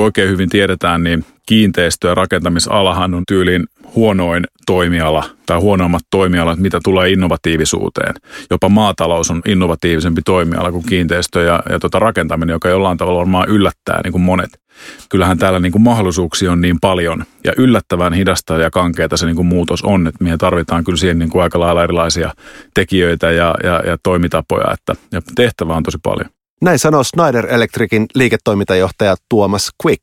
kuin oikein hyvin tiedetään, niin kiinteistö- ja rakentamisalahan on tyyliin huonoin toimiala tai huonoimmat toimialat, mitä tulee innovatiivisuuteen. Jopa maatalous on innovatiivisempi toimiala kuin kiinteistö ja, ja tota rakentaminen, joka jollain tavalla varmaan yllättää niin kuin monet. Kyllähän täällä niin kuin mahdollisuuksia on niin paljon ja yllättävän hidasta ja kankeita se niin kuin muutos on, että meidän tarvitaan kyllä siihen niin kuin aika lailla erilaisia tekijöitä ja, ja, ja toimitapoja, että ja tehtävää on tosi paljon. Näin sanoo Schneider Electricin liiketoimintajohtaja Tuomas Quick.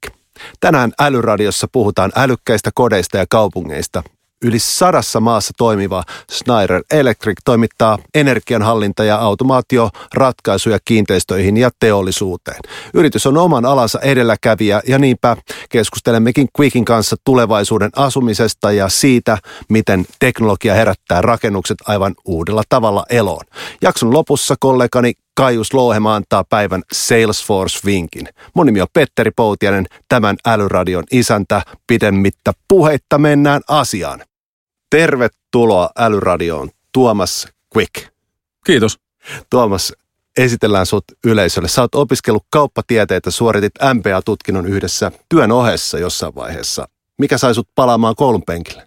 Tänään Älyradiossa puhutaan älykkäistä kodeista ja kaupungeista. Yli sadassa maassa toimiva Schneider Electric toimittaa energianhallinta- ja automaatioratkaisuja kiinteistöihin ja teollisuuteen. Yritys on oman alansa edelläkävijä ja niinpä keskustelemmekin Quickin kanssa tulevaisuuden asumisesta ja siitä, miten teknologia herättää rakennukset aivan uudella tavalla eloon. Jakson lopussa kollegani Kaius Louhema antaa päivän Salesforce-vinkin. Mun nimi on Petteri Poutianen, tämän älyradion isäntä. Pidemmittä puheitta mennään asiaan. Tervetuloa älyradioon, Tuomas Quick. Kiitos. Tuomas, esitellään sut yleisölle. Sä oot opiskellut kauppatieteitä, suoritit MBA-tutkinnon yhdessä työn ohessa jossain vaiheessa. Mikä sai sut palaamaan koulun penkille?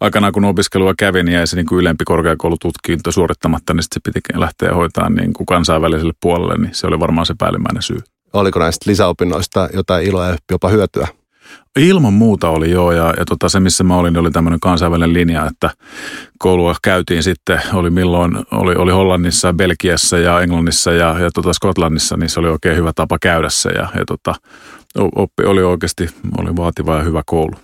Aikanaan kun opiskelua kävin niin jäi se niin kuin ylempi korkeakoulututkinto suorittamatta, niin sitten se pitikin lähteä hoitaa niin kuin kansainväliselle puolelle, niin se oli varmaan se päällimmäinen syy. Oliko näistä lisäopinnoista jotain iloa ja jopa hyötyä? Ilman muuta oli joo, ja, ja tota, se missä mä olin, niin oli tämmöinen kansainvälinen linja, että koulua käytiin sitten, oli milloin, oli, oli Hollannissa, Belgiassa ja Englannissa ja, ja tota Skotlannissa, niin se oli oikein hyvä tapa käydä se, ja, ja tota, oppi oli oikeasti, oli vaativa ja hyvä koulu.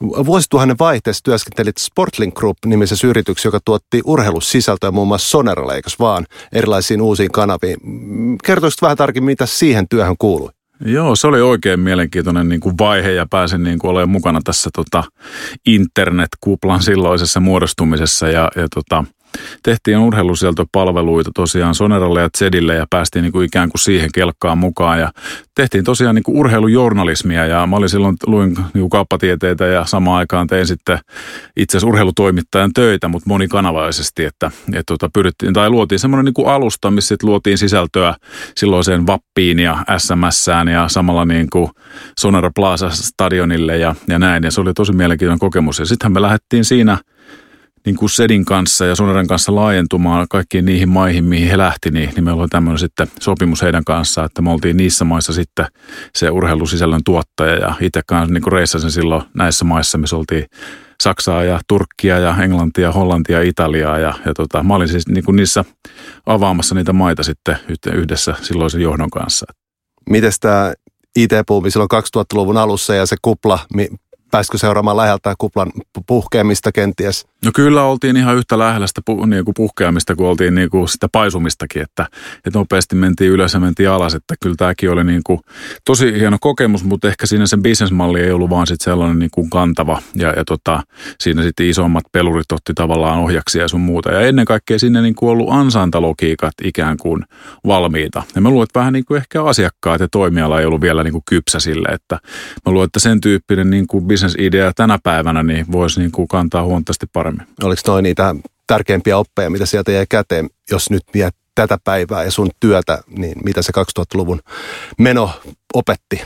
Vuosituhannen vaihteessa työskentelit Sportling Group-nimisessä yrityksessä, joka tuotti urheilusisältöä muun muassa Soneralla, eikö vaan, erilaisiin uusiin kanaviin. Kertoisitko vähän tarkemmin, mitä siihen työhön kuului? Joo, se oli oikein mielenkiintoinen niin kuin vaihe ja pääsin niin kuin olemaan mukana tässä tota, internet-kuplan silloisessa muodostumisessa ja, ja tota, tehtiin urheilusieltopalveluita tosiaan Soneralle ja Zedille ja päästiin niin kuin ikään kuin siihen kelkkaan mukaan. Ja tehtiin tosiaan niin kuin urheilujournalismia ja mä olin silloin, luin niin kauppatieteitä ja samaan aikaan tein sitten itse asiassa urheilutoimittajan töitä, mutta monikanavaisesti, että, että tota, pyrittiin, tai luotiin semmoinen niin kuin alusta, missä sitten luotiin sisältöä silloiseen Vappiin ja SMSään ja samalla niin kuin Sonera Plaza stadionille ja, ja näin. Ja se oli tosi mielenkiintoinen kokemus. Ja sittenhän me lähdettiin siinä – niin kuin Sedin kanssa ja Soneren kanssa laajentumaan kaikkiin niihin maihin, mihin he lähti, niin, niin meillä oli tämmöinen sitten sopimus heidän kanssaan, että me oltiin niissä maissa sitten se urheilusisällön tuottaja ja itse kanssa niin reissasin silloin näissä maissa, missä oltiin Saksaa ja Turkkia ja Englantia, Hollantia, Italiaa ja, ja tota, mä olin siis niin kuin niissä avaamassa niitä maita sitten yhdessä silloisen johdon kanssa. Miten tämä IT-puumi silloin 2000-luvun alussa ja se kupla, pääsikö seuraamaan läheltä kuplan puhkeamista kenties? No kyllä oltiin ihan yhtä lähellä sitä pu, niin kuin puhkeamista kuin oltiin niin kuin sitä paisumistakin, että, että nopeasti mentiin ylös ja mentiin alas, että kyllä tämäkin oli niin kuin tosi hieno kokemus, mutta ehkä siinä sen bisnesmalli ei ollut vaan sitten sellainen niin kuin kantava ja, ja tota, siinä sitten isommat pelurit otti tavallaan ohjaksia ja sun muuta ja ennen kaikkea sinne niin kuin ollut ansaintalogiikat ikään kuin valmiita. Ja mä luulen, että vähän niin kuin ehkä asiakkaat ja toimiala ei ollut vielä niin kuin kypsä sille, että mä luulen, että sen tyyppinen niin kuin bisnesidea tänä päivänä niin voisi niin kuin kantaa huomattavasti paremmin. Oliko noin niitä tärkeimpiä oppeja, mitä sieltä jäi käteen, jos nyt miet tätä päivää ja sun työtä, niin mitä se 2000-luvun meno opetti?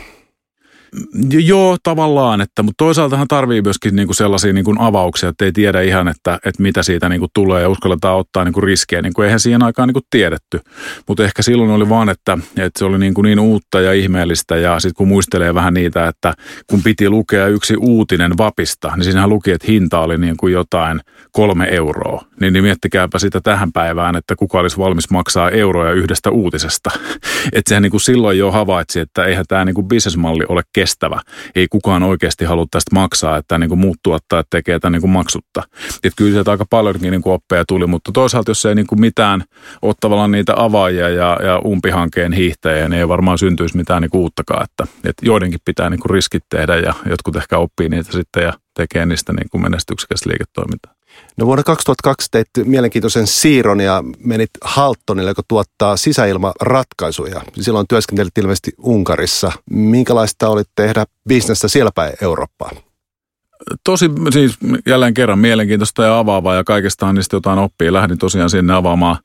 Joo, tavallaan, että, mutta toisaaltahan tarvii myöskin niinku sellaisia niinku avauksia, että ei tiedä ihan, että, että mitä siitä niinku tulee ja uskalletaan ottaa niinku riskejä. Niinku eihän siihen aikaan niinku tiedetty, mutta ehkä silloin oli vaan, että, että se oli niinku niin uutta ja ihmeellistä ja sitten kun muistelee vähän niitä, että kun piti lukea yksi uutinen vapista, niin siinähän luki, että hinta oli kuin jotain kolme euroa. Niin, niin miettikääpä sitä tähän päivään, että kuka olisi valmis maksaa euroja yhdestä uutisesta. että sehän niin kuin silloin jo havaitsi, että eihän tämä niin kuin bisnesmalli ole kestävä. Ei kukaan oikeasti halua tästä maksaa, että niin kuin muut tuottajat tekee tämän niin kuin maksutta. Et kyllä sieltä aika paljonkin niin kuin oppeja tuli, mutta toisaalta jos ei niin kuin mitään ole tavallaan niitä avaajia ja, ja umpihankkeen hiihtäjiä, niin ei varmaan syntyisi mitään niin kuin uuttakaan. Että, että joidenkin pitää niin kuin riskit tehdä ja jotkut ehkä oppii niitä sitten ja tekee niistä niin kuin menestyksekästä liiketoimintaa. No vuonna 2002 teit mielenkiintoisen siirron ja menit Haltonille, joka tuottaa sisäilmaratkaisuja. Silloin työskentelit ilmeisesti Unkarissa. Minkälaista oli tehdä bisnestä siellä päin Eurooppaan? Tosi siis jälleen kerran mielenkiintoista ja avaavaa ja kaikestaan niistä jotain oppii. Lähdin tosiaan sinne avaamaan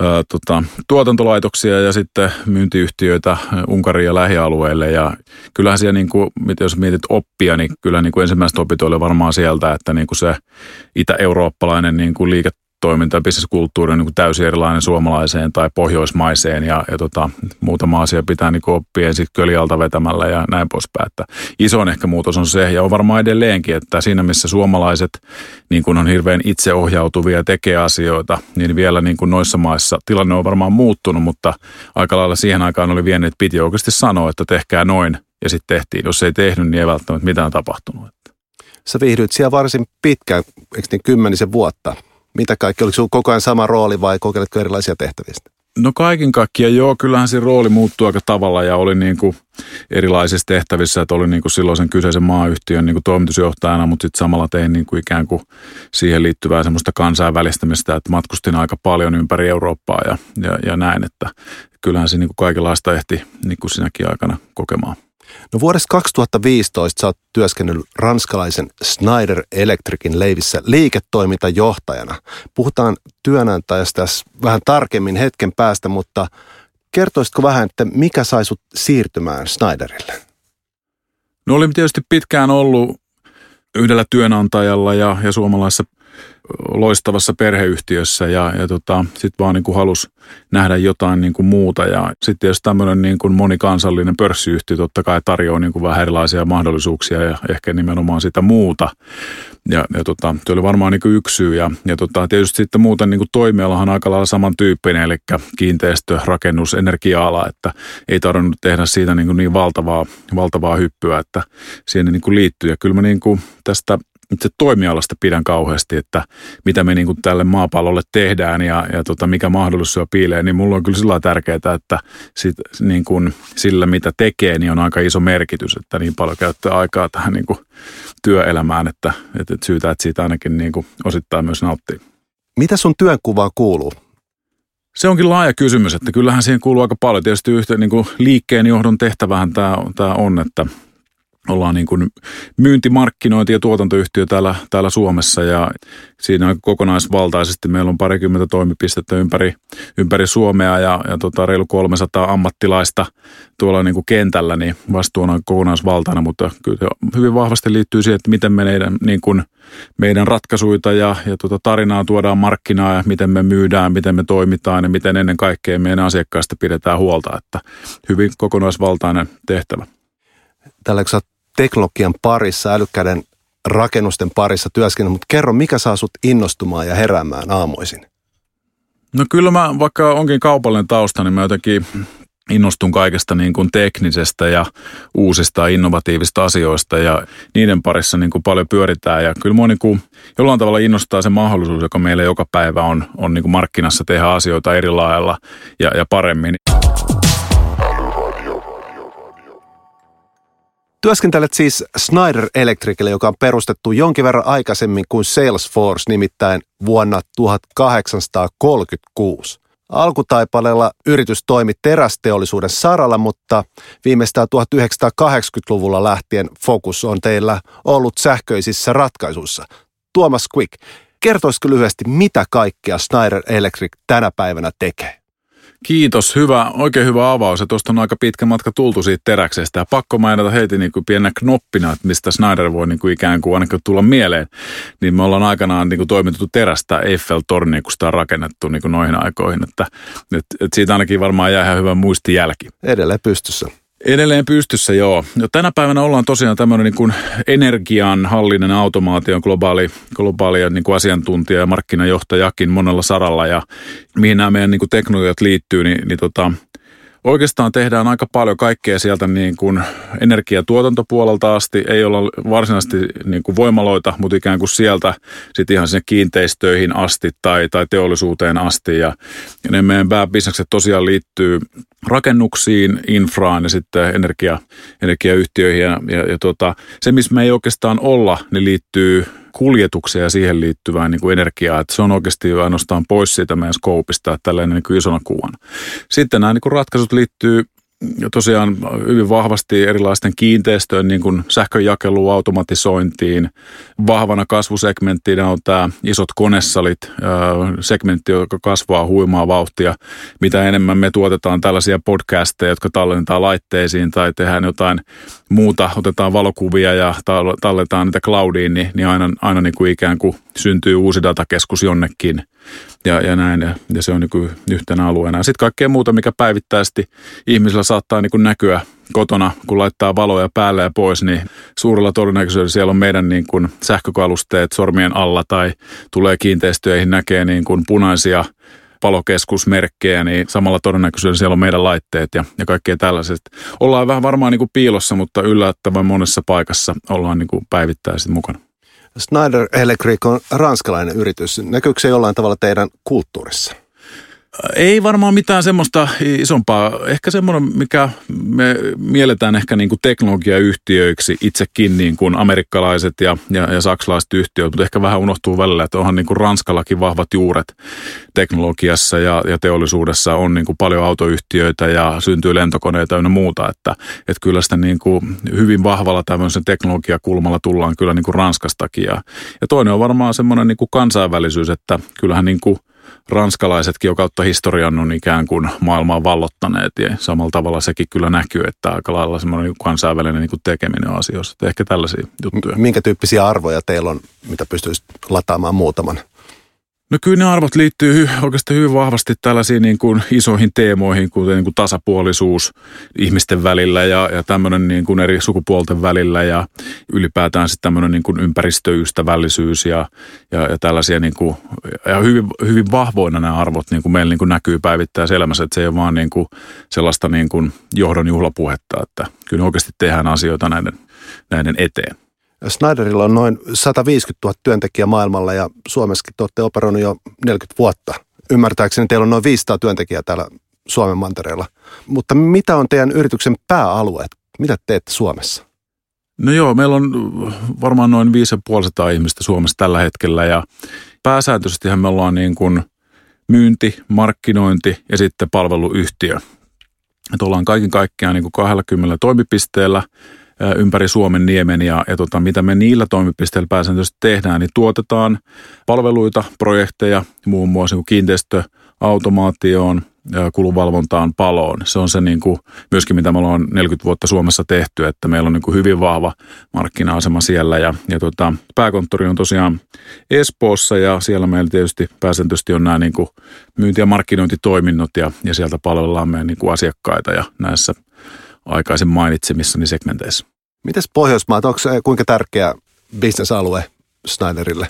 ää, tota, tuotantolaitoksia ja sitten myyntiyhtiöitä Unkarin ja lähialueille. Ja kyllähän siellä, niin kuin, jos mietit oppia, niin kyllä niin kuin ensimmäiset opit oli varmaan sieltä, että niin kuin se itä-eurooppalainen niin kuin liike toiminta ja bisneskulttuuri on niin täysin erilainen suomalaiseen tai pohjoismaiseen ja, ja tota, muutama asia pitää niin oppia ensin kölialta vetämällä ja näin poispäin. Että isoin ehkä muutos on se ja on varmaan edelleenkin, että siinä missä suomalaiset niin kuin on hirveän itseohjautuvia ja tekee asioita, niin vielä niin kuin noissa maissa tilanne on varmaan muuttunut, mutta aika lailla siihen aikaan oli vienyt, että piti oikeasti sanoa, että tehkää noin ja sitten tehtiin. Jos ei tehnyt, niin ei välttämättä mitään tapahtunut. Sä viihdyit siellä varsin pitkään, eikö niin kymmenisen vuotta? Mitä kaikki? Oliko sinulla koko ajan sama rooli vai kokeiletko erilaisia tehtäviä? No kaiken kaikkiaan joo, kyllähän se rooli muuttui aika tavalla ja oli niin kuin erilaisissa tehtävissä, että oli niin kuin silloin sen kyseisen maayhtiön niin kuin toimitusjohtajana, mutta sitten samalla tein niin kuin ikään kuin siihen liittyvää semmoista kansainvälistämistä, että matkustin aika paljon ympäri Eurooppaa ja, ja, ja näin, että kyllähän se niin kuin kaikenlaista ehti niin kuin sinäkin aikana kokemaan. No vuodesta 2015 sä oot työskennellyt ranskalaisen Schneider Electricin leivissä liiketoimintajohtajana. Puhutaan työnantajasta tässä vähän tarkemmin hetken päästä, mutta kertoisitko vähän, että mikä sai sut siirtymään Schneiderille? No olin tietysti pitkään ollut yhdellä työnantajalla ja, ja suomalaisessa loistavassa perheyhtiössä ja, ja tota, sitten vaan niin kuin nähdä jotain niin kuin muuta. Ja sitten jos tämmöinen niin kuin monikansallinen pörssiyhtiö totta kai tarjoaa niin kuin vähän erilaisia mahdollisuuksia ja ehkä nimenomaan sitä muuta. Ja, ja tota, se oli varmaan niin kuin yksi syy. Ja, ja tota, tietysti sitten muuten niin kuin toimialahan aika lailla samantyyppinen, eli kiinteistö, rakennus, energia-ala, että ei tarvinnut tehdä siitä niin, kuin niin valtavaa, valtavaa hyppyä, että siihen niin kuin liittyy. Ja kyllä mä niin kuin tästä itse toimialasta pidän kauheasti, että mitä me niin kuin tälle maapallolle tehdään ja, ja tota, mikä mahdollisuus piilee, niin mulla on kyllä sillä tärkeää, että sit, niin kuin sillä mitä tekee, niin on aika iso merkitys, että niin paljon käyttää aikaa tähän niin kuin työelämään, että, että syytä, että siitä ainakin niin kuin osittain myös nauttii. Mitä sun työnkuvaan kuuluu? Se onkin laaja kysymys, että kyllähän siihen kuuluu aika paljon. Tietysti yhtä, niin kuin liikkeen johdon tehtävähän tämä, tämä on, että ollaan niin kuin myyntimarkkinointi- ja tuotantoyhtiö täällä, täällä Suomessa ja siinä on kokonaisvaltaisesti meillä on parikymmentä toimipistettä ympäri, ympäri Suomea ja, ja tota, reilu 300 ammattilaista tuolla niin kuin kentällä, niin vastuu on kokonaisvaltainen, mutta kyllä hyvin vahvasti liittyy siihen, että miten meidän, niin kuin, meidän ratkaisuita ja, ja tota tarinaa tuodaan markkinaa ja miten me myydään, miten me toimitaan ja miten ennen kaikkea meidän asiakkaista pidetään huolta, että hyvin kokonaisvaltainen tehtävä. Tällä kun teknologian parissa, älykkäiden rakennusten parissa työskennellä, mutta kerro, mikä saa sut innostumaan ja heräämään aamuisin? No kyllä mä, vaikka onkin kaupallinen tausta, niin mä jotenkin innostun kaikesta niin kuin teknisestä ja uusista innovatiivista asioista ja niiden parissa niin kuin paljon pyöritään. Ja kyllä mua niin kuin jollain tavalla innostaa se mahdollisuus, joka meillä joka päivä on, on niin kuin markkinassa tehdä asioita eri lailla ja, ja paremmin. Työskentelet siis Snyder Electricille, joka on perustettu jonkin verran aikaisemmin kuin Salesforce, nimittäin vuonna 1836. Alkutaipaleella yritys toimi terästeollisuuden saralla, mutta viimeistään 1980-luvulla lähtien fokus on teillä ollut sähköisissä ratkaisuissa. Tuomas Quick, kertoisiko lyhyesti, mitä kaikkea Snyder Electric tänä päivänä tekee? Kiitos, hyvä, oikein hyvä avaus. Ja tuosta on aika pitkä matka tultu siitä teräksestä. Ja pakko mainita heti niin kuin pienä knoppina, että mistä Snyder voi niin kuin ikään kuin ainakin tulla mieleen. Niin me ollaan aikanaan niin kuin toimitettu terästä Eiffel-torniin, kun sitä on rakennettu niin kuin noihin aikoihin. Että, että, että siitä ainakin varmaan jää ihan hyvä muistijälki. Edelleen pystyssä. Edelleen pystyssä, joo. Jo tänä päivänä ollaan tosiaan tämmöinen niin kuin energian hallinnen automaation globaali, globaali niin kuin asiantuntija ja markkinajohtajakin monella saralla. Ja mihin nämä meidän niin kuin teknologiat liittyy, niin, niin tota, Oikeastaan tehdään aika paljon kaikkea sieltä niin kuin energiatuotantopuolelta asti. Ei olla varsinaisesti niin kuin voimaloita, mutta ikään kuin sieltä sitten ihan sinne kiinteistöihin asti tai, tai teollisuuteen asti. Ja, ja ne meidän pääbisnekset tosiaan liittyy rakennuksiin, infraan ja sitten energia, energiayhtiöihin. Ja, ja, ja tota, se, missä me ei oikeastaan olla, niin liittyy kuljetukseen ja siihen liittyvään niin kuin energiaa. Että se on oikeasti ainoastaan pois siitä meidän skoopista, että tällainen niin kuin isona kuvana. Sitten nämä niin kuin ratkaisut liittyy tosiaan hyvin vahvasti erilaisten kiinteistöjen niin kuin sähkönjakeluun, automatisointiin. Vahvana kasvusegmenttinä on tämä isot konesalit, segmentti, joka kasvaa huimaa vauhtia. Mitä enemmän me tuotetaan tällaisia podcasteja, jotka tallennetaan laitteisiin tai tehdään jotain muuta, otetaan valokuvia ja talletaan niitä cloudiin, niin, niin aina, aina niin kuin ikään kuin syntyy uusi datakeskus jonnekin ja, ja näin. Ja, ja se on niin yhtenä alueena. Sitten kaikkea muuta, mikä päivittäisesti ihmisillä saattaa niin näkyä kotona, kun laittaa valoja päälle ja pois, niin suurella todennäköisyydellä siellä on meidän niin kuin sähkökalusteet sormien alla tai tulee kiinteistöihin näkee niin kuin punaisia palokeskusmerkkejä, niin samalla todennäköisyydellä siellä on meidän laitteet ja, ja kaikkea tällaiset. Ollaan vähän varmaan niin kuin piilossa, mutta yllättävän monessa paikassa ollaan niin kuin päivittäisesti mukana. Schneider Electric on ranskalainen yritys. Näkyykö se jollain tavalla teidän kulttuurissa? Ei varmaan mitään semmoista isompaa. Ehkä semmoinen, mikä me mielletään ehkä niin kuin teknologiayhtiöiksi itsekin niin kuin amerikkalaiset ja, ja, ja saksalaiset yhtiöt, mutta ehkä vähän unohtuu välillä, että onhan niin kuin Ranskallakin vahvat juuret teknologiassa ja, ja teollisuudessa. On niin kuin paljon autoyhtiöitä ja syntyy lentokoneita ja muuta, että, että kyllä sitä niin kuin hyvin vahvalla tämmöisen teknologiakulmalla tullaan kyllä niin kuin Ranskastakin. Ja, ja toinen on varmaan semmoinen niin kuin kansainvälisyys, että kyllähän niin kuin – ranskalaisetkin jo kautta historian on ikään kuin maailmaa vallottaneet ja samalla tavalla sekin kyllä näkyy, että aika lailla semmoinen kansainvälinen niin kuin tekeminen asioissa. Että ehkä tällaisia juttuja. Minkä tyyppisiä arvoja teillä on, mitä pystyisi lataamaan muutaman? No kyllä ne arvot liittyy oikeastaan hyvin vahvasti tällaisiin niin kuin isoihin teemoihin, kuten niin kuin tasapuolisuus ihmisten välillä ja, ja tämmöinen niin kuin eri sukupuolten välillä ja ylipäätään sitten tämmöinen niin kuin ympäristöystävällisyys ja, ja, ja tällaisia niin kuin, ja hyvin, hyvin vahvoina nämä arvot niin kuin meillä niin kuin näkyy päivittäisessä elämässä, että se ei ole vaan niin kuin sellaista niin kuin johdon juhlapuhetta, että kyllä oikeasti tehdään asioita näiden, näiden eteen. Snyderilla on noin 150 000 työntekijää maailmalla ja Suomessakin te olette operoinut jo 40 vuotta. Ymmärtääkseni teillä on noin 500 työntekijää täällä Suomen mantereella. Mutta mitä on teidän yrityksen pääalueet? Mitä teette Suomessa? No joo, meillä on varmaan noin 5500 ihmistä Suomessa tällä hetkellä ja pääsääntöisesti me ollaan niin kuin myynti, markkinointi ja sitten palveluyhtiö. Että ollaan kaiken kaikkiaan niin kuin 20 toimipisteellä – ympäri Suomen niemen ja, ja tota, mitä me niillä toimipisteillä pääsääntöisesti tehdään, niin tuotetaan palveluita, projekteja, muun muassa niin kiinteistöautomaatioon, kuluvalvontaan, paloon. Se on se niin kuin, myöskin, mitä me ollaan 40 vuotta Suomessa tehty, että meillä on niin kuin hyvin vahva markkina-asema siellä. Ja, ja tota, pääkonttori on tosiaan Espoossa ja siellä meillä tietysti pääsääntöisesti on nämä niin kuin myynti- ja markkinointitoiminnot ja, ja sieltä palvellaan meidän niin kuin asiakkaita ja näissä aikaisemmin mainitsemissani segmenteissä. Mites Pohjoismaat, onko se kuinka tärkeä bisnesalue Schneiderille?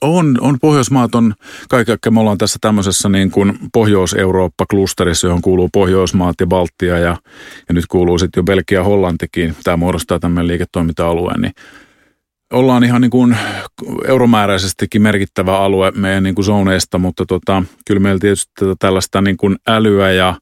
On, on Pohjoismaat on, kaikki me ollaan tässä tämmöisessä niin kuin Pohjois-Eurooppa-klusterissa, johon kuuluu Pohjoismaat ja Baltia ja, ja nyt kuuluu sitten jo Belgia ja Hollantikin. Tämä muodostaa tämmöinen liiketoiminta-alueen, niin ollaan ihan niin kuin euromääräisestikin merkittävä alue meidän niin kuin zoneista, mutta tota, kyllä meillä tietysti tällaista niin kuin älyä ja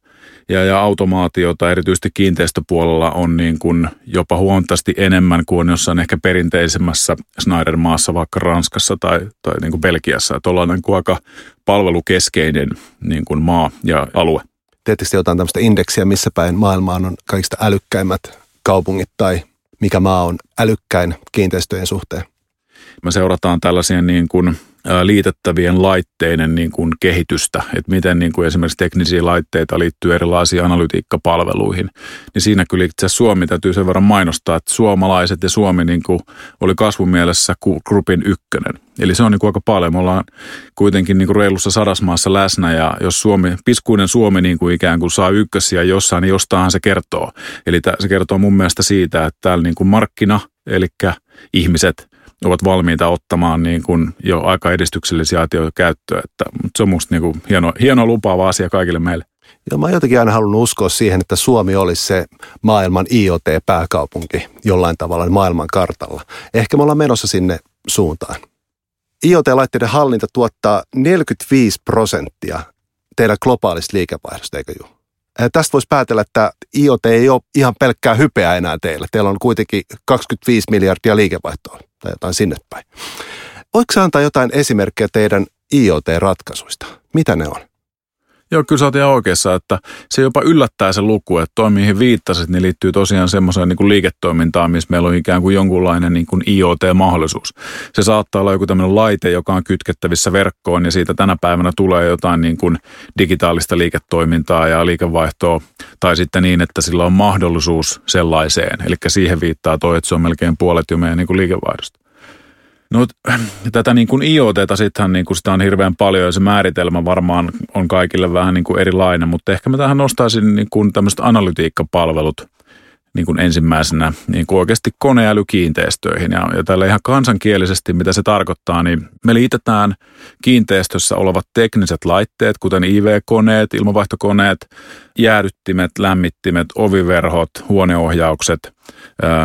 ja, ja automaatiota erityisesti kiinteistöpuolella on niin kuin jopa huomattavasti enemmän kuin jossain ehkä perinteisemmässä Schneider-maassa, vaikka Ranskassa tai, tai niin kuin Belgiassa. Että ollaan niin kuin aika palvelukeskeinen niin kuin maa ja alue. Teettekö jotain tämmöistä indeksiä, missä päin maailmaan on kaikista älykkäimmät kaupungit tai mikä maa on älykkäin kiinteistöjen suhteen? Me seurataan tällaisia niin kuin liitettävien laitteiden niin kuin kehitystä, että miten niin kuin esimerkiksi teknisiä laitteita liittyy erilaisiin analytiikkapalveluihin, niin siinä kyllä itse asiassa Suomi täytyy sen verran mainostaa, että suomalaiset ja Suomi niin kuin oli kasvumielessä grupin ykkönen. Eli se on niin kuin aika paljon. Me ollaan kuitenkin niin kuin reilussa sadasmaassa läsnä ja jos Suomi, piskuinen Suomi niin kuin ikään kuin saa ykkösiä jossain, niin jostainhan se kertoo. Eli se kertoo mun mielestä siitä, että täällä niin kuin markkina, eli ihmiset ovat valmiita ottamaan niin kuin jo aika edistyksellisiä asioita käyttöön. Että, mutta se on musta niin kuin hieno, hieno lupaava asia kaikille meille. Ja mä jotenkin aina halunnut uskoa siihen, että Suomi olisi se maailman IoT-pääkaupunki jollain tavalla maailman kartalla. Ehkä me ollaan menossa sinne suuntaan. IoT-laitteiden hallinta tuottaa 45 prosenttia teidän globaalista liikevaihdosta, eikö juu? Tästä voisi päätellä, että IoT ei ole ihan pelkkää hypeä enää teille. Teillä on kuitenkin 25 miljardia liikevaihtoa tai jotain sinne päin. Voiko antaa jotain esimerkkejä teidän IoT-ratkaisuista? Mitä ne on? Joo, kyllä sä oot ihan oikeassa, että se jopa yllättää se luku, että toi mihin viittasit, niin liittyy tosiaan semmoiseen niin liiketoimintaan, missä meillä on ikään kuin jonkunlainen niin kuin IoT-mahdollisuus. Se saattaa olla joku tämmöinen laite, joka on kytkettävissä verkkoon ja siitä tänä päivänä tulee jotain niin kuin digitaalista liiketoimintaa ja liikevaihtoa, tai sitten niin, että sillä on mahdollisuus sellaiseen. Eli siihen viittaa toi, että se on melkein puolet jo meidän niin kuin liikevaihdosta. No tätä niin kuin IoTta sittenhän niin kuin sitä on hirveän paljon ja se määritelmä varmaan on kaikille vähän niin kuin erilainen, mutta ehkä mä tähän nostaisin niin kuin tämmöiset analytiikkapalvelut niin kuin ensimmäisenä niin kuin oikeasti koneälykiinteistöihin. Ja, ja tällä ihan kansankielisesti, mitä se tarkoittaa, niin me liitetään kiinteistössä olevat tekniset laitteet, kuten IV-koneet, ilmavaihtokoneet, jäädyttimet, lämmittimet, oviverhot, huoneohjaukset –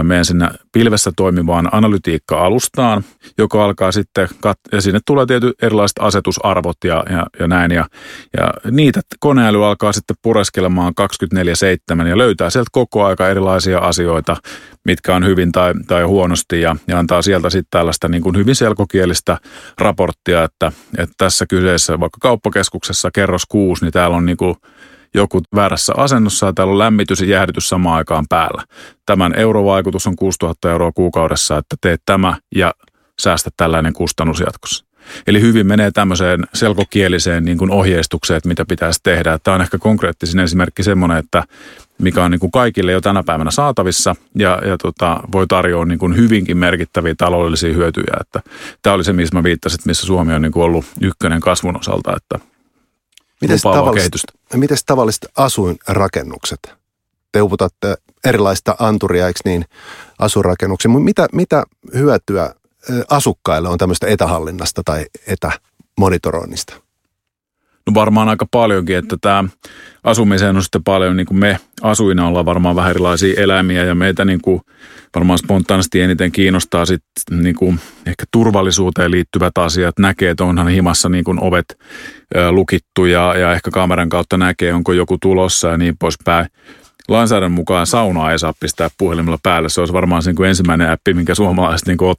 meidän sinne pilvessä toimivaan analytiikka-alustaan, joka alkaa sitten, kat- ja sinne tulee tietyt erilaiset asetusarvot ja, ja, ja näin, ja, ja niitä koneäly alkaa sitten pureskelemaan 24-7 ja löytää sieltä koko aika erilaisia asioita, mitkä on hyvin tai, tai huonosti, ja, ja antaa sieltä sitten tällaista niin kuin hyvin selkokielistä raporttia, että, että tässä kyseessä vaikka kauppakeskuksessa kerros 6, niin täällä on niin kuin joku väärässä asennossa ja täällä on lämmitys ja jäähdytys samaan aikaan päällä. Tämän eurovaikutus on 6000 euroa kuukaudessa, että teet tämä ja säästä tällainen kustannus jatkossa. Eli hyvin menee tämmöiseen selkokieliseen niin kuin ohjeistukseen, että mitä pitäisi tehdä. Tämä on ehkä konkreettisin esimerkki semmoinen, että mikä on niin kuin kaikille jo tänä päivänä saatavissa ja, ja tota, voi tarjoa niin kuin hyvinkin merkittäviä taloudellisia hyötyjä. Että tämä oli se, missä mä viittasin, missä Suomi on niin kuin ollut ykkönen kasvun osalta, että Mites tavalliset, mites tavalliset asuinrakennukset? Te uputatte erilaista anturia, eikö niin, asuinrakennuksia. Mitä, mitä hyötyä asukkaille on tämmöistä etähallinnasta tai etämonitoroinnista? No varmaan aika paljonkin, että tämä asumiseen on sitten paljon, niin kuin me asuina ollaan varmaan vähän erilaisia eläimiä ja meitä niin kuin varmaan spontaanisti eniten kiinnostaa sitten niin kuin ehkä turvallisuuteen liittyvät asiat. Näkee, että onhan himassa niin kuin ovet lukittu ja, ja ehkä kameran kautta näkee, onko joku tulossa ja niin poispäin. Lainsäädännön mukaan saunaa ei saa pistää puhelimella päälle. Se olisi varmaan se niin kuin ensimmäinen appi, minkä suomalaiset niin kuin.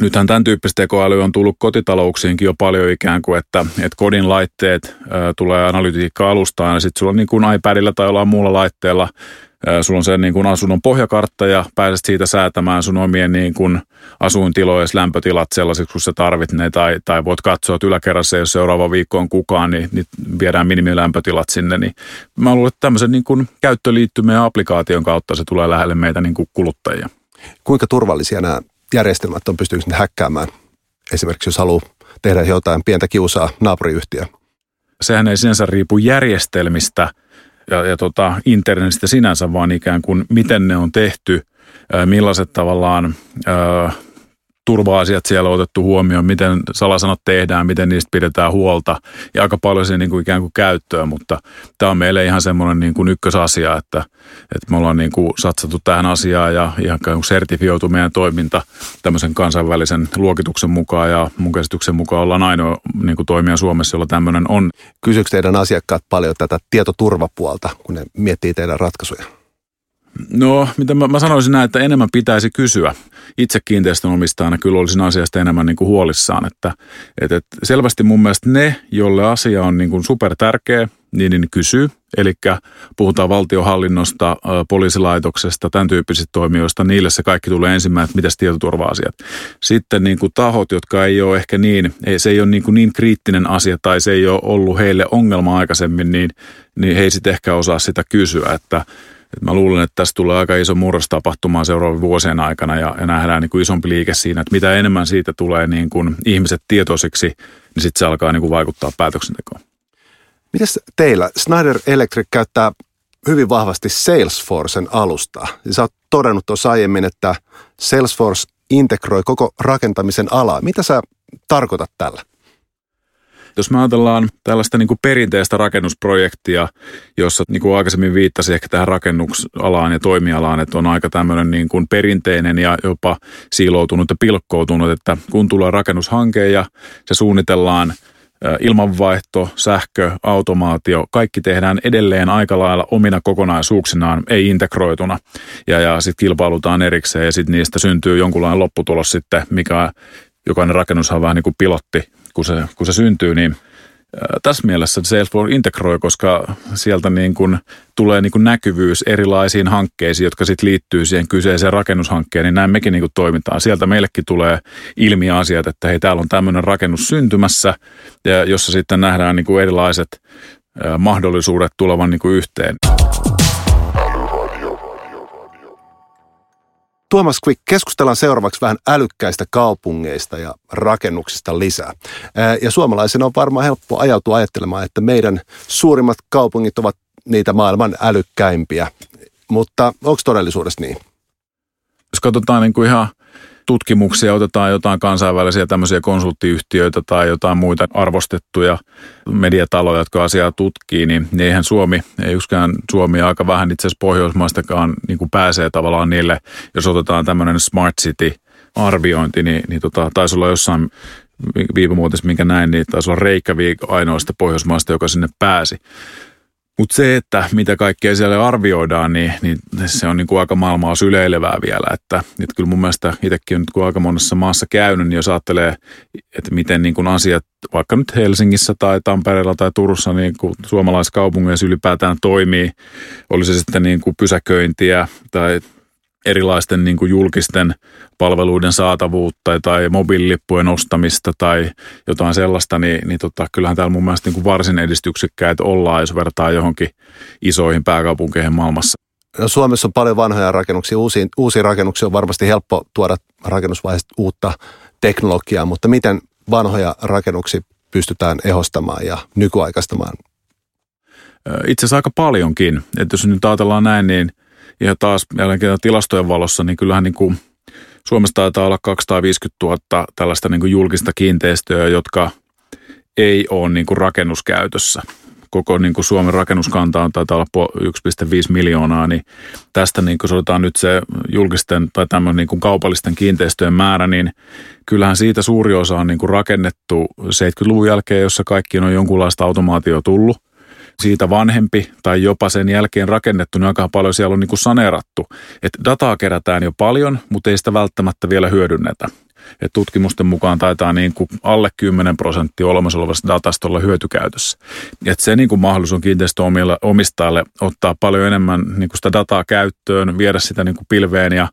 Nythän tämän tyyppistä tekoäly on tullut kotitalouksiinkin jo paljon ikään kuin, että, että kodin laitteet ä, tulee analytiikka-alustaan ja sitten sulla on niin kuin iPadilla tai jollain muulla laitteella Sulla on se niin kuin asunnon pohjakartta ja pääset siitä säätämään sun omien niin kuin asuintilojen lämpötilat sellaisiksi, kun sä tarvit ne. Tai, tai voit katsoa, että yläkerrassa, jos seuraava viikko on kukaan, niin, niin viedään minimilämpötilat sinne. Niin mä luulen, että tämmöisen niin kuin käyttöliittymän ja applikaation kautta se tulee lähelle meitä niin kuin kuluttajia. Kuinka turvallisia nämä järjestelmät on, pystyykö ne häkkäämään? Esimerkiksi jos haluaa tehdä jotain pientä kiusaa naapuriyhtiö. Sehän ei sinänsä riipu järjestelmistä ja, ja tota, internetistä sinänsä, vaan ikään kuin miten ne on tehty, millaiset tavallaan turva-asiat siellä on otettu huomioon, miten salasanat tehdään, miten niistä pidetään huolta ja aika paljon se niin kuin ikään kuin käyttöön, mutta tämä on meille ihan semmoinen niin kuin ykkösasia, että, että me ollaan niin kuin satsattu tähän asiaan ja ihan sertifioitu meidän toiminta tämmöisen kansainvälisen luokituksen mukaan ja mun käsityksen mukaan ollaan ainoa niin kuin toimija Suomessa, jolla tämmöinen on. Kysyykö teidän asiakkaat paljon tätä tietoturvapuolta, kun ne miettii teidän ratkaisuja? No, mitä mä, mä sanoisin näin, että enemmän pitäisi kysyä. Itse kiinteistönomistajana kyllä olisin asiasta enemmän niin kuin huolissaan. Että, että, että selvästi mun mielestä ne, jolle asia on niin kuin super tärkeä, niin, niin kysyy. Eli puhutaan valtiohallinnosta, poliisilaitoksesta, tämän tyyppisistä toimijoista. Niille se kaikki tulee ensimmäisenä, että mitäs tietoturva-asiat. Sitten niin kuin tahot, jotka ei ole ehkä niin, se ei ole niin, kuin niin kriittinen asia tai se ei ole ollut heille ongelma aikaisemmin, niin, niin he ei sitten ehkä osaa sitä kysyä. Että et mä luulen, että tässä tulee aika iso murros tapahtumaan seuraavien vuosien aikana ja, nähdään niin kuin isompi liike siinä, että mitä enemmän siitä tulee niin kuin ihmiset tietoisiksi, niin sitten se alkaa niin kuin vaikuttaa päätöksentekoon. Mites teillä? Snyder Electric käyttää hyvin vahvasti Salesforcen alustaa. Sä oot todennut tuossa aiemmin, että Salesforce integroi koko rakentamisen alaa. Mitä sä tarkoitat tällä? Jos me ajatellaan tällaista niin kuin perinteistä rakennusprojektia, jossa niin kuin aikaisemmin viittasi ehkä tähän rakennusalaan ja toimialaan, että on aika tämmöinen niin kuin perinteinen ja jopa siiloutunut ja pilkkoutunut, että kun tulee rakennushanke ja se suunnitellaan ilmanvaihto, sähkö, automaatio, kaikki tehdään edelleen aika lailla omina kokonaisuuksinaan, ei integroituna. Ja, ja sitten kilpailutaan erikseen ja sitten niistä syntyy jonkunlainen lopputulos sitten, mikä jokainen rakennushan on vähän niin kuin pilotti kun se, kun se syntyy, niin tässä mielessä Salesforce integroi, koska sieltä niin kuin tulee niin kuin näkyvyys erilaisiin hankkeisiin, jotka sitten liittyy siihen kyseiseen rakennushankkeen, niin näin mekin niin kuin toimitaan. Sieltä meillekin tulee ilmi asiat, että hei, täällä on tämmöinen rakennus syntymässä, jossa sitten nähdään niin kuin erilaiset mahdollisuudet tulevan niin kuin yhteen. Tuomas Quick, keskustellaan seuraavaksi vähän älykkäistä kaupungeista ja rakennuksista lisää. Ja suomalaisena on varmaan helppo ajautua ajattelemaan, että meidän suurimmat kaupungit ovat niitä maailman älykkäimpiä. Mutta onko todellisuudessa niin? Jos katsotaan niin kuin ihan tutkimuksia, otetaan jotain kansainvälisiä tämmöisiä konsulttiyhtiöitä tai jotain muita arvostettuja mediataloja, jotka asiaa tutkii, niin, niin eihän Suomi, ei yksikään Suomi aika vähän itse asiassa Pohjoismaistakaan niin kuin pääsee tavallaan niille, jos otetaan tämmöinen Smart City-arviointi, niin, niin tota, taisi olla jossain viime minkä näin, niin taisi olla Reykjavik ainoasta Pohjoismaista, joka sinne pääsi. Mutta se, että mitä kaikkea siellä arvioidaan, niin, niin se on niin kuin aika maailmaa syleilevää vielä. Että, että kyllä mun mielestä itsekin on nyt kun aika monessa maassa käynyt, niin jos ajattelee, että miten niin kuin asiat vaikka nyt Helsingissä tai Tampereella tai Turussa niin kuin suomalaiskaupungeissa ylipäätään toimii, oli se sitten niin kuin pysäköintiä tai erilaisten niin kuin julkisten palveluiden saatavuutta tai mobiililippujen ostamista tai jotain sellaista, niin, niin tota, kyllähän täällä mun mielestä niin kuin varsin edistyksekkäitä ollaan, jos vertaa johonkin isoihin pääkaupunkeihin maailmassa. No Suomessa on paljon vanhoja rakennuksia. Uusiin, uusiin rakennuksiin on varmasti helppo tuoda rakennusvaiheesta uutta teknologiaa, mutta miten vanhoja rakennuksia pystytään ehostamaan ja nykyaikaistamaan? Itse asiassa aika paljonkin. Että jos nyt ajatellaan näin, niin – ja taas jälleen tilastojen valossa, niin kyllähän niin kuin Suomessa taitaa olla 250 000 tällaista niin kuin julkista kiinteistöä, jotka ei ole niin kuin rakennuskäytössä. Koko niin kuin Suomen rakennuskanta on taitaa olla 1,5 miljoonaa, niin tästä niin kuin sanotaan nyt se julkisten tai tämmöinen niin kuin kaupallisten kiinteistöjen määrä, niin kyllähän siitä suuri osa on niin kuin rakennettu 70-luvun jälkeen, jossa kaikki on jonkunlaista automaatio tullut siitä vanhempi tai jopa sen jälkeen rakennettu, niin aika paljon siellä on niin kuin saneerattu. Että dataa kerätään jo paljon, mutta ei sitä välttämättä vielä hyödynnetä. Et tutkimusten mukaan taitaa niin kuin alle 10 prosenttia olemassa olevasta datasta olla hyötykäytössä. Et se niin kuin mahdollisuus on kiinteistöomistajalle ottaa paljon enemmän niin kuin sitä dataa käyttöön, viedä sitä niin kuin pilveen ja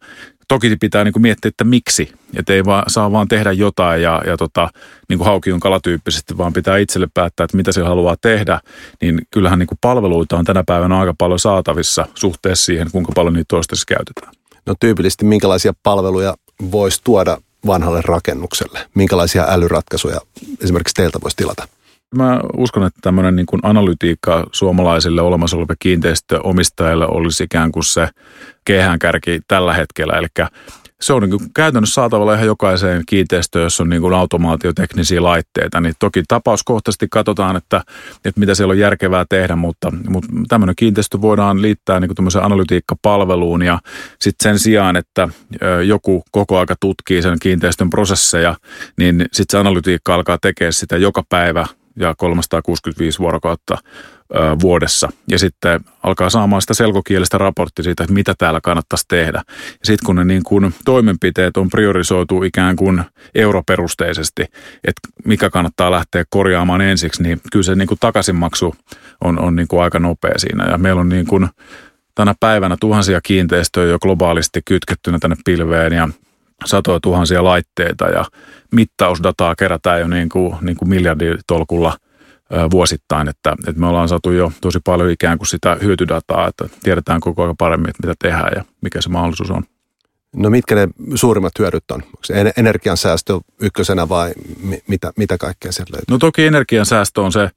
toki pitää niin kuin miettiä, että miksi. Että ei vaan, saa vaan tehdä jotain ja, ja tota, niin kuin haukiun kalatyyppisesti, vaan pitää itselle päättää, että mitä se haluaa tehdä. Niin kyllähän niin kuin palveluita on tänä päivänä aika paljon saatavissa suhteessa siihen, kuinka paljon niitä toistaiseksi käytetään. No tyypillisesti minkälaisia palveluja voisi tuoda vanhalle rakennukselle? Minkälaisia älyratkaisuja esimerkiksi teiltä voisi tilata? Mä uskon, että tämmöinen niin kuin analytiikka suomalaisille olemassa oleville kiinteistöomistajille olisi ikään kuin se kehänkärki tällä hetkellä. Eli se on niin käytännössä saatavilla ihan jokaiseen kiinteistöön, jos on niin kuin automaatioteknisiä laitteita. Niin toki tapauskohtaisesti katsotaan, että, että mitä siellä on järkevää tehdä, mutta, mutta tämmöinen kiinteistö voidaan liittää niin kuin analytiikkapalveluun ja sitten sen sijaan, että joku koko aika tutkii sen kiinteistön prosesseja, niin sitten se analytiikka alkaa tekemään sitä joka päivä ja 365 vuorokautta vuodessa. Ja sitten alkaa saamaan sitä selkokielistä raporttia siitä, että mitä täällä kannattaisi tehdä. Ja sitten kun ne niin kuin toimenpiteet on priorisoitu ikään kuin europerusteisesti, että mikä kannattaa lähteä korjaamaan ensiksi, niin kyllä se niin kuin takaisinmaksu on, on niin kuin aika nopea siinä. Ja meillä on niin kuin tänä päivänä tuhansia kiinteistöjä jo globaalisti kytkettynä tänne pilveen ja satoja tuhansia laitteita ja mittausdataa kerätään jo niin kuin, niin kuin miljarditolkulla vuosittain, että, että me ollaan saatu jo tosi paljon ikään kuin sitä hyötydataa, että tiedetään koko ajan paremmin, että mitä tehdään ja mikä se mahdollisuus on. No mitkä ne suurimmat hyödyt on? Onko se energiansäästö ykkösenä vai mitä, mitä kaikkea sieltä löytyy? No toki energiansäästö on se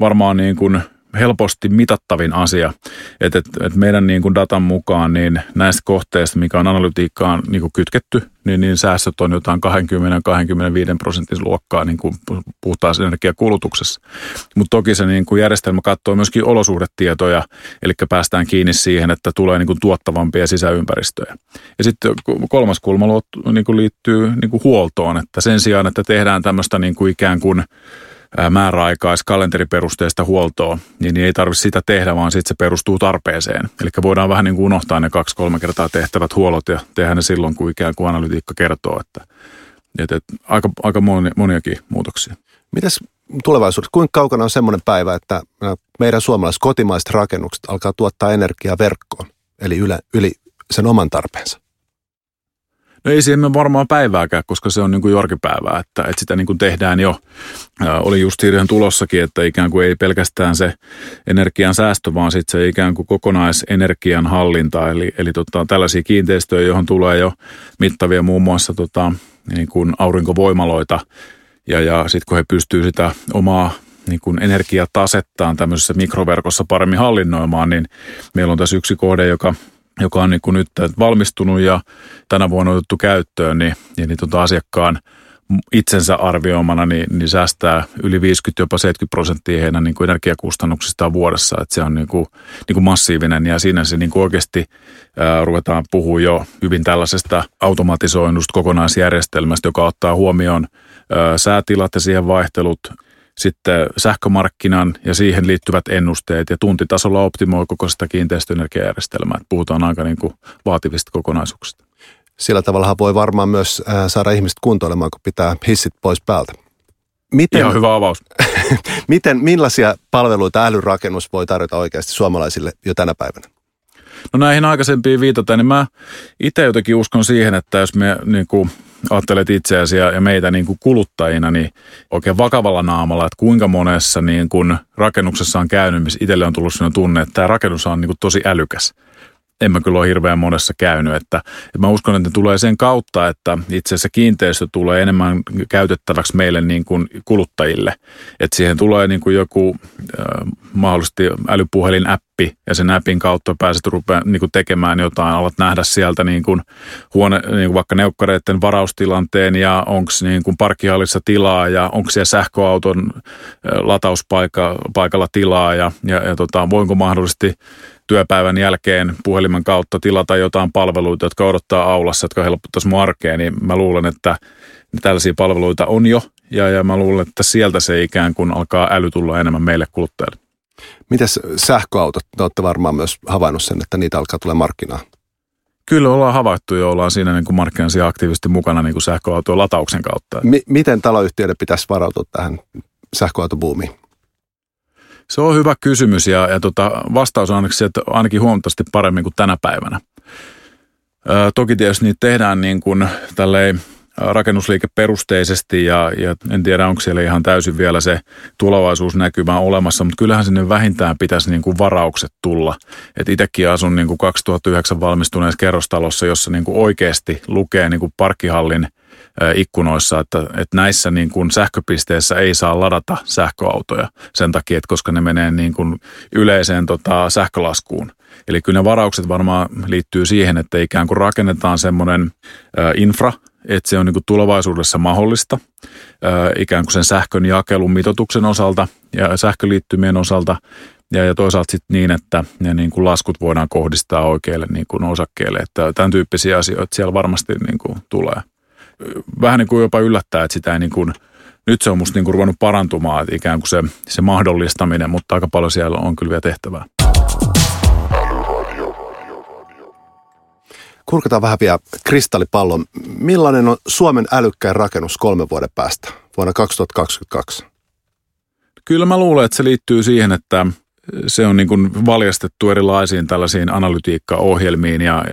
varmaan niin kuin helposti mitattavin asia. Että et, et meidän niin kuin datan mukaan niin näistä kohteista, mikä on analytiikkaan niin kuin kytketty, niin, niin säästöt on jotain 20-25 prosentin luokkaa niin kuin puhutaan energiakulutuksessa. Mutta toki se niin kuin järjestelmä katsoo myöskin olosuhdetietoja, eli päästään kiinni siihen, että tulee niin kuin tuottavampia sisäympäristöjä. Ja sitten kolmas kulma niin kuin liittyy niin kuin huoltoon, että sen sijaan, että tehdään tämmöistä niin kuin ikään kuin määräaikais kalenteriperusteista huoltoa, niin ei tarvitse sitä tehdä, vaan sitten se perustuu tarpeeseen. Eli voidaan vähän niin kuin unohtaa ne kaksi-kolme kertaa tehtävät huolot ja tehdä ne silloin, kun ikään kuin analytiikka kertoo, että, että, että aika, aika moni, moniakin muutoksia. Mitäs tulevaisuudessa, kuinka kaukana on semmoinen päivä, että meidän suomalaiset kotimaiset rakennukset alkaa tuottaa energiaa verkkoon, eli yli, yli sen oman tarpeensa? No ei siihen varmaan päivääkään, koska se on niin kuin jorkipäivää, että, että sitä niin kuin tehdään jo. Ää, oli just siihen tulossakin, että ikään kuin ei pelkästään se energian säästö, vaan sitten se ikään kuin kokonaisenergian hallinta, eli, eli tota, tällaisia kiinteistöjä, johon tulee jo mittavia muun muassa tota, niin kuin aurinkovoimaloita, ja, ja sitten kun he pystyvät sitä omaa niin kuin energiatasettaan tämmöisessä mikroverkossa paremmin hallinnoimaan, niin meillä on tässä yksi kohde, joka joka on niin kuin nyt valmistunut ja tänä vuonna otettu käyttöön, niin, niin, niin tuota asiakkaan itsensä arvioimana niin, niin säästää yli 50 jopa 70 prosenttia heidän niin kuin energiakustannuksistaan vuodessa. Että se on niin kuin, niin kuin massiivinen ja siinä se niin kuin oikeasti ää, ruvetaan puhua jo hyvin tällaisesta automatisoinnusta kokonaisjärjestelmästä, joka ottaa huomioon ää, säätilat ja siihen vaihtelut, sitten sähkömarkkinan ja siihen liittyvät ennusteet ja tuntitasolla optimoi koko sitä kiinteistöenergiajärjestelmää. Puhutaan aika niin kuin vaativista kokonaisuuksista. Sillä tavalla voi varmaan myös saada ihmiset kuntoilemaan, kun pitää hissit pois päältä. Miten, Ihan hyvä avaus. miten, millaisia palveluita älyrakennus voi tarjota oikeasti suomalaisille jo tänä päivänä? No näihin aikaisempiin viitataan, niin mä itse jotenkin uskon siihen, että jos me niin kuin ajattelet itseäsi ja meitä niin kuin kuluttajina, niin oikein vakavalla naamalla, että kuinka monessa niin kuin rakennuksessa on käynyt, missä itselle on tullut sellainen tunne, että tämä rakennus on niin kuin tosi älykäs en mä kyllä ole hirveän monessa käynyt. Että, että mä uskon, että ne tulee sen kautta, että itse asiassa kiinteistö tulee enemmän käytettäväksi meille niin kuin kuluttajille. Että siihen tulee niin kuin joku äh, mahdollisesti älypuhelin appi ja sen appin kautta pääset rupea, niin kuin tekemään jotain, alat nähdä sieltä niin kuin huone, niin kuin vaikka neukkareiden varaustilanteen ja onko niin kuin parkkihallissa tilaa ja onko siellä sähköauton latauspaikalla tilaa ja, ja, ja tota, voinko mahdollisesti työpäivän jälkeen puhelimen kautta tilata jotain palveluita, jotka odottaa aulassa, jotka helpottaisi mun arkeen, niin mä luulen, että tällaisia palveluita on jo, ja, ja mä luulen, että sieltä se ikään kuin alkaa äly tulla enemmän meille kuluttajille. Mitäs sähköautot? Te olette varmaan myös havainnut sen, että niitä alkaa tulla markkinaa. Kyllä ollaan havaittu ja ollaan siinä niin kuin markkinassa aktiivisesti mukana niin kuin sähköautojen latauksen kautta. M- miten taloyhtiöiden pitäisi varautua tähän sähköautobuumiin? Se on hyvä kysymys ja, ja tota, vastaus on ainakin, että ainakin huomattavasti paremmin kuin tänä päivänä. Ö, toki tietysti niitä tehdään niin kuin tälleen rakennusliikeperusteisesti ja, ja en tiedä, onko siellä ihan täysin vielä se tulevaisuusnäkymä olemassa, mutta kyllähän sinne vähintään pitäisi niin kuin varaukset tulla. Et itsekin asun niin kuin 2009 valmistuneessa kerrostalossa, jossa niin kuin oikeasti lukee niin kuin parkkihallin – ikkunoissa, että, että näissä niin kuin sähköpisteissä ei saa ladata sähköautoja sen takia, että koska ne menee niin kuin yleiseen tota, sähkölaskuun. Eli kyllä ne varaukset varmaan liittyy siihen, että ikään kuin rakennetaan semmoinen infra, että se on niin kuin tulevaisuudessa mahdollista ikään kuin sen sähkön jakelun mitotuksen osalta ja sähköliittymien osalta ja, toisaalta sitten niin, että ne niin kuin laskut voidaan kohdistaa oikeille niin kuin osakkeille. Että tämän tyyppisiä asioita siellä varmasti niin kuin tulee vähän niin kuin jopa yllättää, että sitä ei niin kuin, nyt se on musta niin kuin ruvennut parantumaan, että ikään kuin se, se mahdollistaminen, mutta aika paljon siellä on kyllä vielä tehtävää. Kurkataan vähän vielä kristallipallon. Millainen on Suomen älykkäin rakennus kolmen vuoden päästä, vuonna 2022? Kyllä mä luulen, että se liittyy siihen, että se on niin kuin valjastettu erilaisiin tällaisiin analytiikkaohjelmiin ja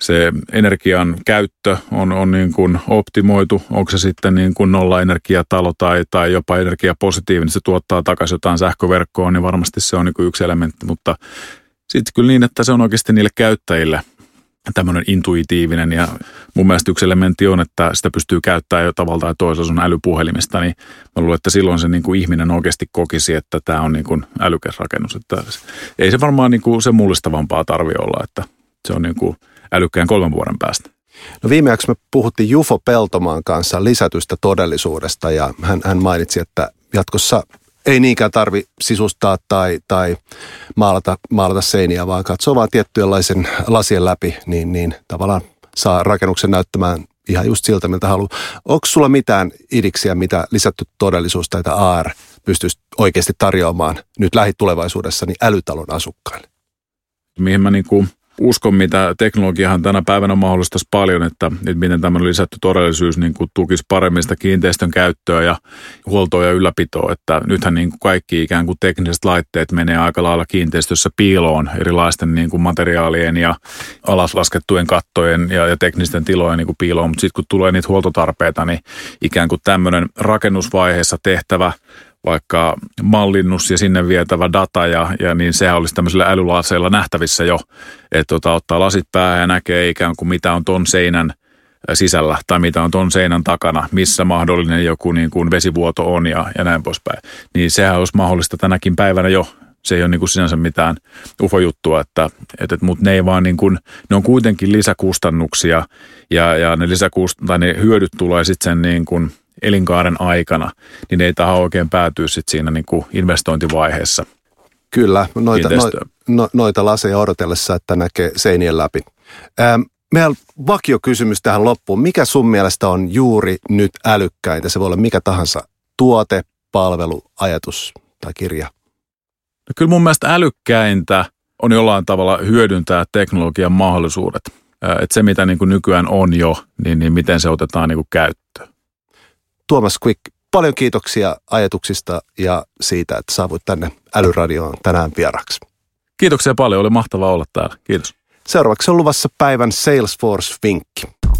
se energian käyttö on, on niin kuin optimoitu. Onko se sitten niin kuin nolla energiatalo tai, tai jopa energiapositiivinen, se tuottaa takaisin jotain sähköverkkoon, niin varmasti se on niin kuin yksi elementti, mutta sitten kyllä niin, että se on oikeasti niille käyttäjille – tämmöinen intuitiivinen ja mun mielestä yksi elementti on, että sitä pystyy käyttämään jo tavalla tai toisella sun älypuhelimesta, niin mä luulen, että silloin se niin kuin ihminen oikeasti kokisi, että tämä on niin kuin älykäs rakennus. Että ei se varmaan niin kuin se mullistavampaa tarvi olla, että se on niin kuin älykkään kolmen vuoden päästä. No viimeksi me puhuttiin Jufo Peltomaan kanssa lisätystä todellisuudesta ja hän, hän mainitsi, että jatkossa ei niinkään tarvi sisustaa tai, tai maalata, maalata seiniä, vaan katsoo vaan tiettyjenlaisen lasien läpi, niin, niin tavallaan saa rakennuksen näyttämään ihan just siltä, miltä haluaa. Onko sulla mitään idiksiä, mitä lisätty todellisuus tai AR pystyisi oikeasti tarjoamaan nyt lähitulevaisuudessa niin älytalon asukkaille? Mihin mä niin kuin uskon, mitä teknologiahan tänä päivänä mahdollistaisi paljon, että, että miten tämmöinen lisätty todellisuus niin kuin tukisi paremmin sitä kiinteistön käyttöä ja huoltoa ja ylläpitoa. Että nythän niin kuin kaikki ikään kuin tekniset laitteet menee aika lailla kiinteistössä piiloon erilaisten niin kuin materiaalien ja alaslaskettujen kattojen ja, ja teknisten tilojen niin kuin piiloon. Mutta sitten kun tulee niitä huoltotarpeita, niin ikään kuin tämmöinen rakennusvaiheessa tehtävä vaikka mallinnus ja sinne vietävä data ja, ja niin sehän olisi tämmöisillä älylaaseilla nähtävissä jo, että tota, ottaa lasit päähän ja näkee ikään kuin mitä on ton seinän sisällä tai mitä on ton seinän takana, missä mahdollinen joku niin kuin vesivuoto on ja, ja näin poispäin. Niin sehän olisi mahdollista tänäkin päivänä jo. Se ei ole niin kuin sinänsä mitään ufojuttua, että, että, mutta ne ei vaan niin kuin, ne on kuitenkin lisäkustannuksia ja, ja ne, lisäkust, tai ne hyödyt tulee sitten sen niin kuin – elinkaaren aikana, niin ei tähän oikein päätyä sitten siinä niin kuin investointivaiheessa. Kyllä, noita, no, no, noita laseja odotellessa, että näkee seinien läpi. Ähm, meillä vakiokysymys tähän loppuun. Mikä sun mielestä on juuri nyt älykkäintä? Se voi olla mikä tahansa tuote, palvelu, ajatus tai kirja. No kyllä mun mielestä älykkäintä on jollain tavalla hyödyntää teknologian mahdollisuudet. Että se, mitä niin kuin nykyään on jo, niin, niin miten se otetaan niin kuin käyttöön. Tuomas Quick, paljon kiitoksia ajatuksista ja siitä, että saavuit tänne Älyradioon tänään vieraksi. Kiitoksia paljon, oli mahtavaa olla täällä. Kiitos. Seuraavaksi on luvassa päivän Salesforce-vinkki.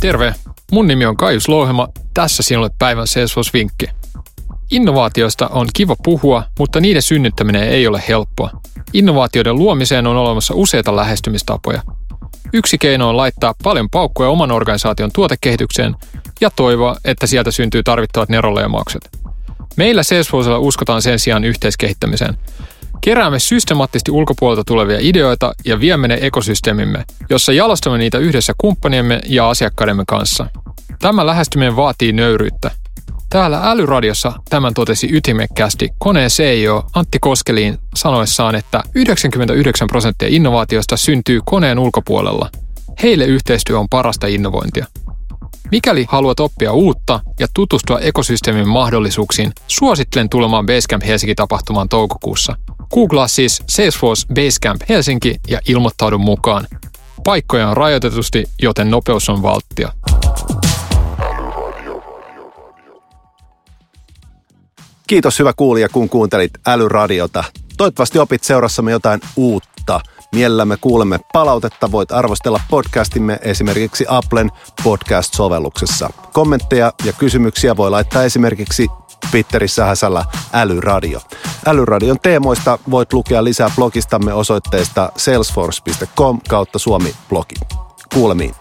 Terve, mun nimi on Kaius Louhema. Tässä sinulle päivän Salesforce-vinkki. Innovaatioista on kiva puhua, mutta niiden synnyttäminen ei ole helppoa. Innovaatioiden luomiseen on olemassa useita lähestymistapoja – Yksi keino on laittaa paljon paukkuja oman organisaation tuotekehitykseen ja toivoa, että sieltä syntyy tarvittavat neroleimaukset. Meillä Salesforcella uskotaan sen sijaan yhteiskehittämiseen. Keräämme systemaattisesti ulkopuolelta tulevia ideoita ja viemme ne ekosysteemimme, jossa jalostamme niitä yhdessä kumppaniemme ja asiakkaidemme kanssa. Tämä lähestyminen vaatii nöyryyttä. Täällä Älyradiossa tämän totesi ytimekkäästi koneen CEO Antti Koskeliin sanoessaan, että 99 prosenttia innovaatiosta syntyy koneen ulkopuolella. Heille yhteistyö on parasta innovointia. Mikäli haluat oppia uutta ja tutustua ekosysteemin mahdollisuuksiin, suosittelen tulemaan Basecamp Helsinki-tapahtumaan toukokuussa. Googlaa siis Salesforce Basecamp Helsinki ja ilmoittaudu mukaan. Paikkoja on rajoitetusti, joten nopeus on valttia. Kiitos hyvä kuulija, kun kuuntelit Älyradiota. Toivottavasti opit seurassamme jotain uutta. Mielellämme kuulemme palautetta. Voit arvostella podcastimme esimerkiksi Applen podcast-sovelluksessa. Kommentteja ja kysymyksiä voi laittaa esimerkiksi Twitterissä häsällä Älyradio. Älyradion teemoista voit lukea lisää blogistamme osoitteesta salesforce.com kautta suomi-blogi. Kuulemiin.